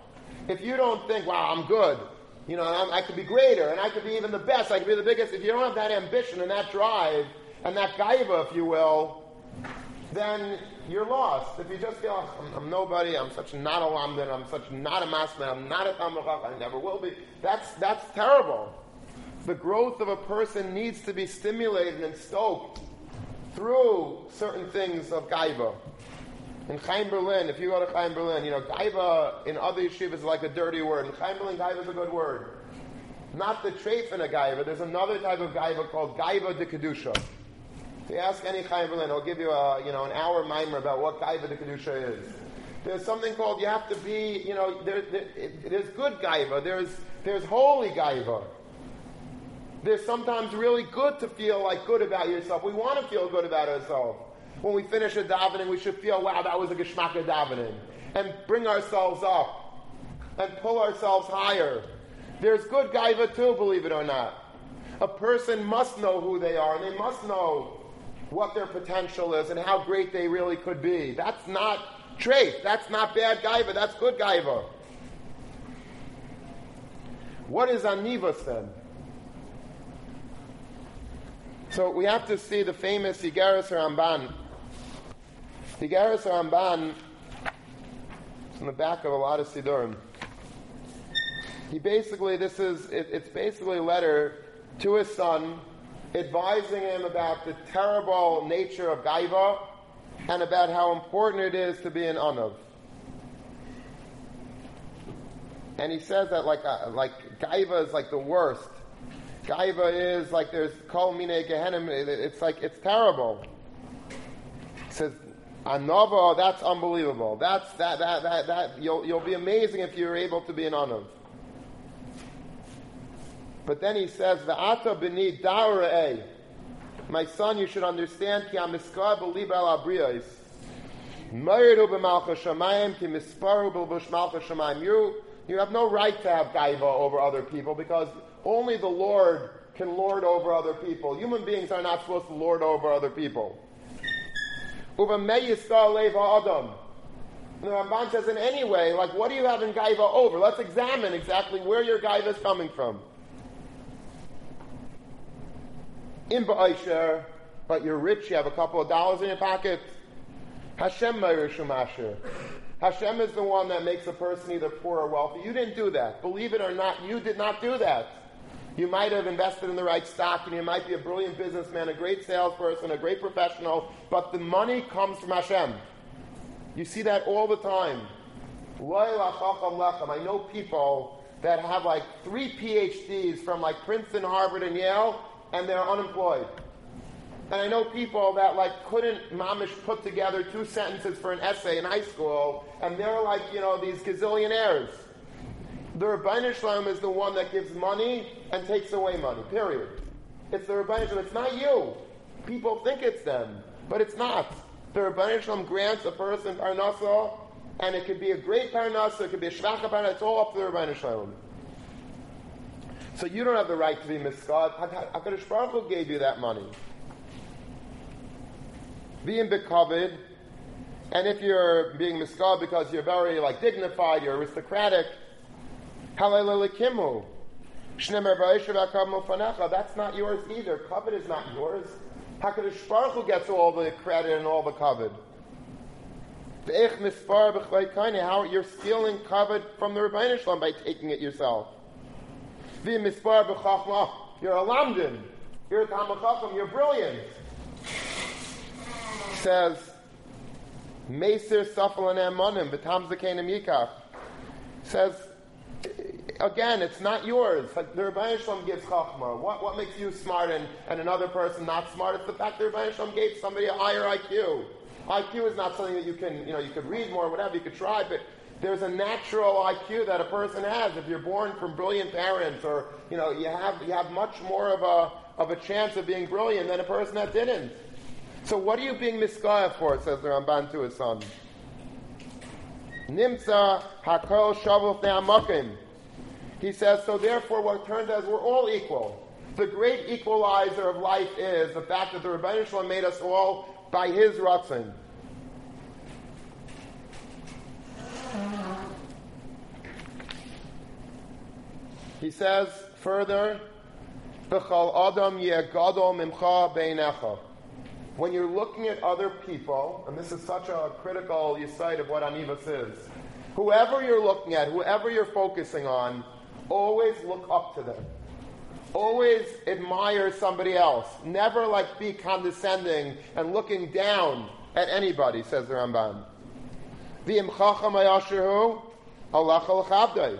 Speaker 1: If you don't think, wow, I'm good, you know, i could be greater, and I could be even the best, I could be the biggest, if you don't have that ambition and that drive, and that gaiva, if you will, then you're lost. If you just feel, I'm, I'm nobody, I'm such not a lamdan, I'm such not a masman, I'm not a tamachach, I never will be, that's, that's terrible. The growth of a person needs to be stimulated and stoked through certain things of gaiva. In Chaim Berlin, if you go to Chaim Berlin, you know, gaiva in other yeshivas is like a dirty word. In Chaim Berlin, gaiva is a good word. Not the treif in a gaiva. There's another type of gaiva called gaiva de kedusha. If you ask any Chaim Berlin, he'll give you a, you know, an hour mimer about what gaiva de kedusha is. There's something called you have to be, you know, there, there, there's good gaiva. There's there's holy gaiva. There's sometimes really good to feel like good about yourself. We want to feel good about ourselves. When we finish a davening, we should feel, wow, that was a geschmack of davening. And bring ourselves up. And pull ourselves higher. There's good gaiva too, believe it or not. A person must know who they are, and they must know what their potential is and how great they really could be. That's not trait. That's not bad gaiva. That's good gaiva. What is anivas then? So we have to see the famous Igeres Ramban. Igeres Ramban is in the back of a lot of Sidurim. He basically, this is, it, it's basically a letter to his son advising him about the terrible nature of Gaiva and about how important it is to be an Anav. And he says that like, uh, like Gaiva is like the worst. Gaiva is like there's kol mine gehenim. It's like it's terrible. He says anova. That's unbelievable. That's that that that that. You'll you'll be amazing if you're able to be an anav. But then he says va'ata b'ni da'arei. My son, you should understand ki amiskar b'liba al abriyos. Mayru b'malcha shamayim ki misparu b'lbush malcha shamayim. You you have no right to have gaiva over other people because only the Lord can lord over other people. Human beings are not supposed to lord over other people. Adam. The Ramban says, in any way, like, what do you have in gaiva over? Let's examine exactly where your gaiva is coming from. In Ba'isher, but you're rich, you have a couple of dollars in your pocket. Hashem Shumasher. Hashem is the one that makes a person either poor or wealthy. You didn't do that. Believe it or not, you did not do that. You might have invested in the right stock and you might be a brilliant businessman, a great salesperson, a great professional, but the money comes from Hashem. You see that all the time. I know people that have like three PhDs from like Princeton, Harvard, and Yale, and they're unemployed. And I know people that like couldn't mamish put together two sentences for an essay in high school, and they're like, you know, these gazillionaires. The Ribono Shel Olam is the one that gives money and takes away money, period. It's the Ribono Shel Olam. It's not you. People think it's them, but it's not. The Ribono Shel Olam grants a person parnasa, and it could be a great parnasa, it could be a shvacha parnasa, it's all up to the Ribono Shel Olam. So you don't have the right to be miskad. HaKadosh Baruch Hu gave you that money being bekovid, and if you're being miskal because you're very like dignified, you're aristocratic. That's not yours either. Covet is not yours. Hakadosh Baruch Hu gets all the credit and all the covet. How you're stealing covet from the Ribono Shel Olam by taking it yourself. You're a lamdin. You're a tamachacham. You're brilliant says, Meser Safal and Amonim, Batam Zakenim Yikach. Says, again, it's not yours. The Ribono Shel Olam gives Chachma. What, what makes you smart and, and another person not smart? It's the fact that Ribono Shel Olam gave somebody a higher IQ. IQ is not something that you can, you know, you could read more, whatever, you could try, but there's a natural IQ that a person has. If you're born from brilliant parents, or you know, you have you have much more of a of a chance of being brilliant than a person that didn't. So what are you being miskaya for, says the Ramban to his son. Nimsa hakol shavul ne'amakim. He says, so therefore what turns out is we're all equal. The great equalizer of life is the fact that the Ribono Shel Olam made us all by his ratzin. He says further. When you're looking at other people, and this is such a critical sight of what anivas is, whoever you're looking at, whoever you're focusing on, always look up to them. Always admire somebody else. Never like be condescending and looking down at anybody, says the Ramban. V'im chacham ayashiru, Allah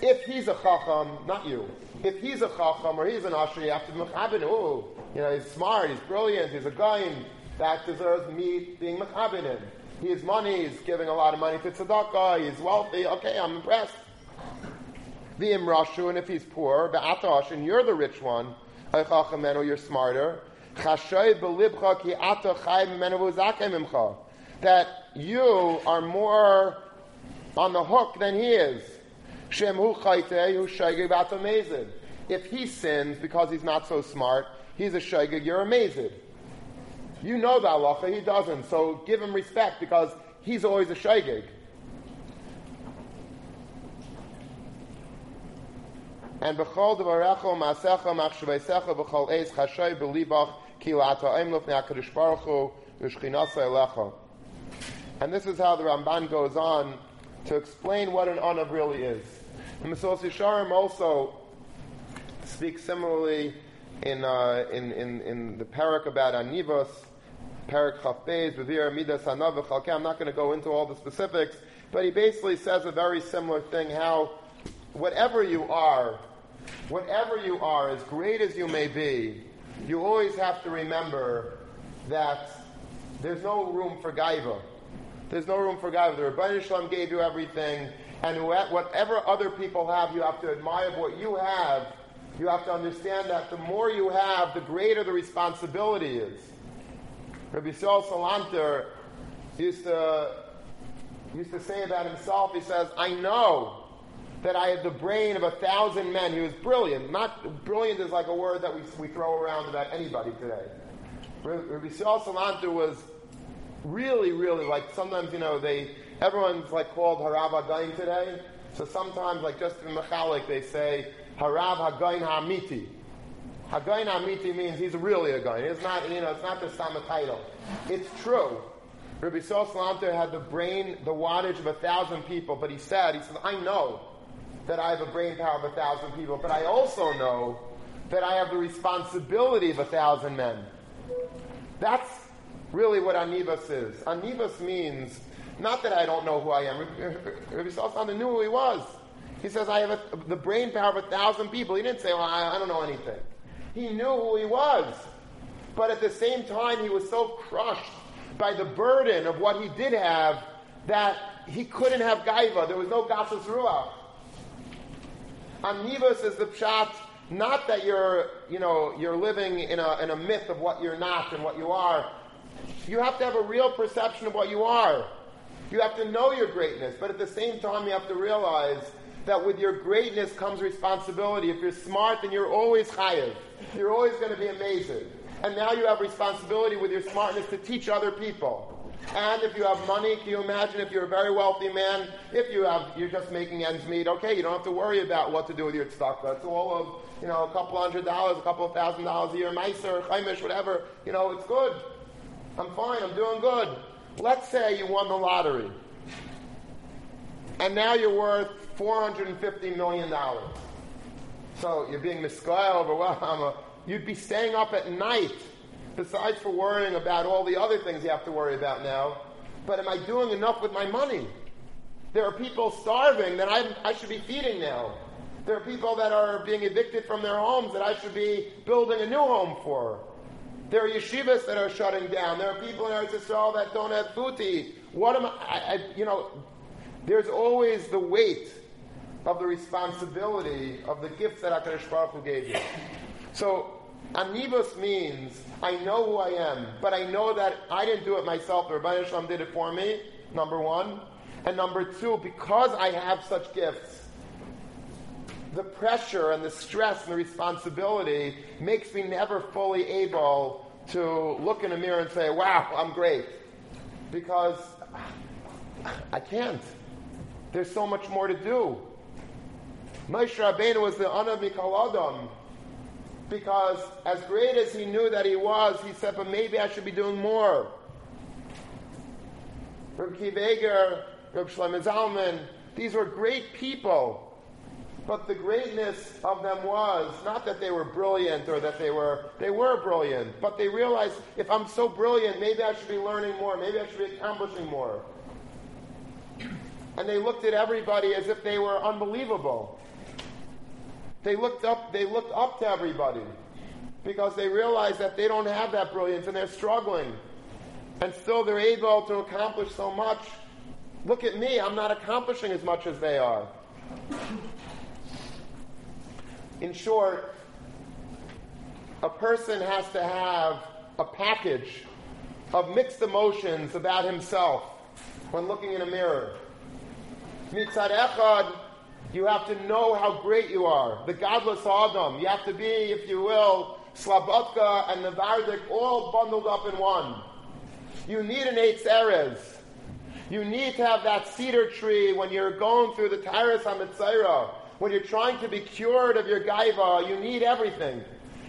Speaker 1: If he's a chacham, not you, if he's a chacham or he's an asher, you have to mechabin. Oh, you know, he's smart, he's brilliant, he's a guy that deserves me being mechabin him. He has money, he's giving a lot of money to tzedakah, he's wealthy. Okay, I'm impressed. V'im rashu, and if he's poor, be'atash, and you're the rich one, or you're smarter. That you are more on the hook than he is. If he sins because he's not so smart, he's a shaygig, you're amazing. You know the halacha, he doesn't, so give him respect because he's always a shaygig. And b'chol devarecho masecha machshaveisecha b'chol eis chashay b'libach ki la'ata emlof ne'akadosh baruch hu v'shchinasa elecha. And this is how the Ramban goes on to explain what an anav really is. The Mesillas Yesharim also speaks similarly in, uh, in, in, in, the parak about Anivos, parak Chafbez, Vivir, Midas, Hanav, I'm not going to go into all the specifics, but he basically says a very similar thing how whatever you are, whatever you are, as great as you may be, you always have to remember that there's no room for gaiva. There's no room for gaiva. The Ribono Shel Olam gave you everything, and whatever other people have, you have to admire what you have. You have to understand that the more you have, the greater the responsibility is. Rabbi Saul Salanter used to used to say about himself. He says, "I know." that I had the brain of a thousand men. He was brilliant. Not brilliant is like a word that we, we throw around about anybody today. Rabbi Saul Salanter was really, really like sometimes you know they everyone's like called Harav Hagain today. So sometimes like just in Mechalik they say Harav Hagain Hamiti. Hagain Hamiti means he's really a guy. It's not you know it's not just some title. It's true. Rabbi Saul had the brain, the wattage of a thousand people, but he said, he said, I know that I have a brain power of a thousand people, but I also know that I have the responsibility of a thousand men. That's really what anivas is. Anivas means not that I don't know who I am. Rabbi Salanter knew who he was. He says, I have a, the brain power of a thousand people. He didn't say, well, I, I don't know anything. He knew who he was. But at the same time, he was so crushed by the burden of what he did have that he couldn't have gaiva. There was no gasas ruach. Anivas is the pshat, not that you're, you know, you're living in a, in a myth of what you're not and what you are. You have to have a real perception of what you are. You have to know your greatness, but at the same time, you have to realize that with your greatness comes responsibility. If you're smart, then you're always chayiv. You're always going to be amazing. And now you have responsibility with your smartness to teach other people. And if you have money, can you imagine if you're a very wealthy man, if you have, you're just making ends meet, okay, you don't have to worry about what to do with your tzedakah. It's all of, you know, a couple hundred dollars, a couple of thousand dollars a year, meiser, chaimish, whatever. You know, it's good. I'm fine, I'm doing good. Let's say you won the lottery. And now you're worth $450 million. So you're being misguided over, well, you'd be staying up at night besides for worrying about all the other things you have to worry about now, but am I doing enough with my money? There are people starving that I, I should be feeding now. There are people that are being evicted from their homes that I should be building a new home for. There are yeshivas that are shutting down. There are people in Eretz Yisrael that don't have food to eat. What am I, I, you know, there's always the weight of the responsibility of the gifts that HaKadosh Baruch Hu gave you. So Anivos means I know who I am, but I know that I didn't do it myself. The Ribono Shel Olam did it for me, number one. And number two, because I have such gifts, the pressure and the stress and the responsibility makes me never fully able to look in a mirror and say, wow, I'm great. Because I can't. There's so much more to do. Moshe Rabbeinu was the Anav Mikol Adam because as great as he knew that he was, he said, but maybe I should be doing more. Reb Kiva Eiger, Reb Shlomo Zalman, these were great people. But the greatness of them was not that they were brilliant or that they were, they were brilliant, but they realized if I'm so brilliant, maybe I should be learning more, maybe I should be accomplishing more. And they looked at everybody as if they were unbelievable. They looked up, they looked up to everybody because they realized that they don't have that brilliance and they're struggling. And still they're able to accomplish so much. Look at me, I'm not accomplishing as much as they are. In short, a person has to have a package of mixed emotions about himself when looking in a mirror. Mitzad echad, you have to know how great you are. The godless Adam. You have to be, if you will, Slabotka and Navardik all bundled up in one. You need an Eitz Erez. You need to have that cedar tree when you're going through the Taharas HaMetzora. When you're trying to be cured of your gaiva, you need everything.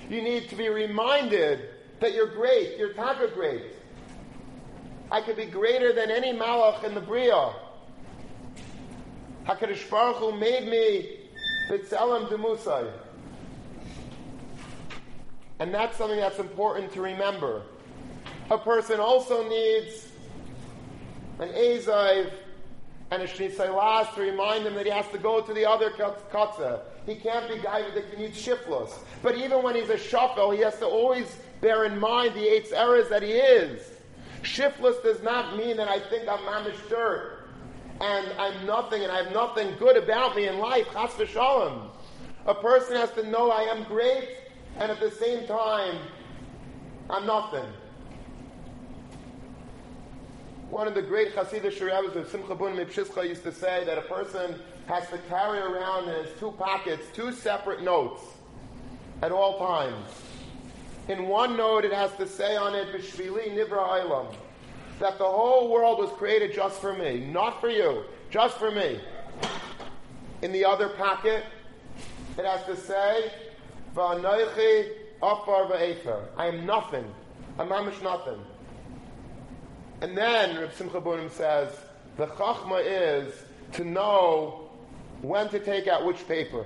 Speaker 1: You need to be reminded that you're great. You're taka great. I could be greater than any malach in the Bria. HaKadosh Baruch Hu made me B'Tselem Demusai. And that's something that's important to remember. A person also needs an Aziv and a Shnisailas to remind him that he has to go to the other Katzah. He can't be guy that can eat shiftless. But even when he's a shuffle, he has to always bear in mind the eight errors that he is. Shiftless does not mean that I think I'm mamish dirt and I'm nothing and I have nothing good about me in life, chas v'shalom. A person has to know I am great and at the same time, I'm nothing. One of the great Hasidic rabbis of Simcha Bun Mipshischa used to say that a person has to carry around in his two pockets two separate notes at all times. In one note, it has to say on it, B'shvili Nivra Eilam that the whole world was created just for me, not for you, just for me. In the other pocket, it has to say, V'anoichi afar v'efer. I am nothing. I'm mamish nothing. And then Reb Simcha Bunim says, the chachma is to know when to take out which paper.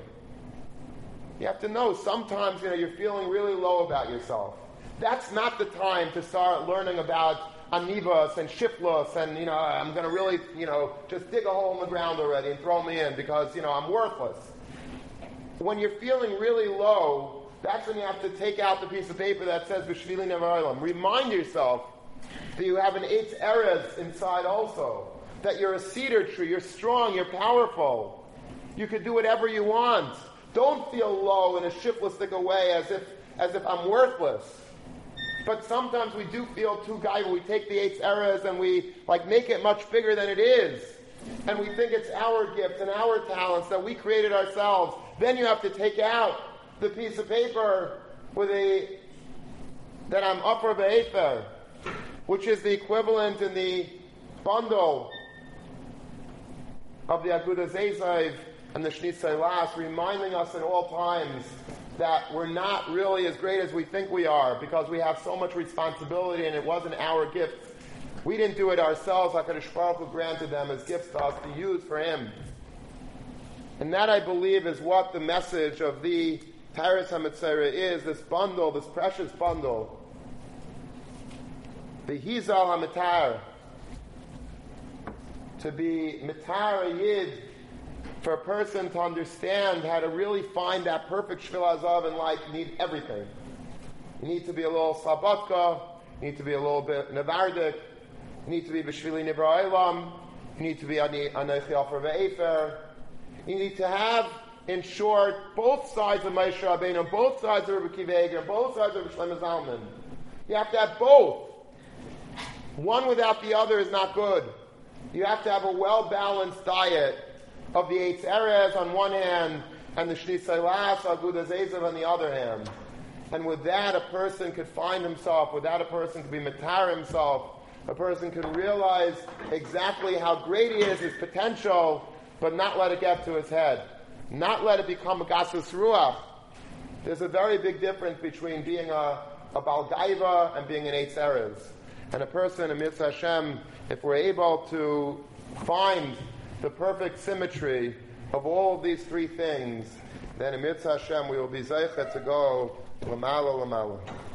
Speaker 1: You have to know sometimes you know you're feeling really low about yourself. That's not the time to start learning about anivas and shiflos and, you know, I'm going to really, you know, just dig a hole in the ground already and throw me in because, you know, I'm worthless. When you're feeling really low, that's when you have to take out the piece of paper that says. Remind yourself that you have an eitz erez inside also. That you're a cedar tree, you're strong, you're powerful. You can do whatever you want. Don't feel low in a shiftless way as if as if I'm worthless. But sometimes we do feel too guy. We take the eitz erez and we like make it much bigger than it is, and we think it's our gifts and our talents that we created ourselves. Then you have to take out the piece of paper with a that I'm upper be'efer, which is the equivalent in the bundle of the Aguda Zezaiv and the Shnit Las, reminding us at all times that we're not really as great as we think we are because we have so much responsibility and it wasn't our gift. We didn't do it ourselves. HaKadosh Baruch Hu granted them as gifts to us to use for Him. And that, I believe, is what the message of the Taharas HaMetzora is, this bundle, this precious bundle. The Hizal HaMetar. To be Metar Yid for a person to understand how to really find that perfect Shvil Azav in life, you need everything. You need to be a little Slabotka, you need to be a little bit Navardik, you need to be B'Shvili Nibra you need to be Anechi Afer Ve'efer, you need to have, in short, both sides of Moshe Rabbeinu, both sides of Rabbi Kiva both sides of Shlomo Zalman. You have to have both. One without the other is not good. You have to have a well-balanced diet of the eitz erez on one hand and the Shnisailas Aguda Zezav on the other hand. And with that, a person could find himself, with that, a person could be matar himself. A person could realize exactly how great he is, his potential, but not let it get to his head. not let it become a gasus ruach. There's a very big difference between being a, a balgaiva and being an eight eitzeres. And a person, a mitzvah Hashem, if we're able to find the perfect symmetry of all of these three things, then mitzvah Hashem we will be zeichet to go lamala lamala.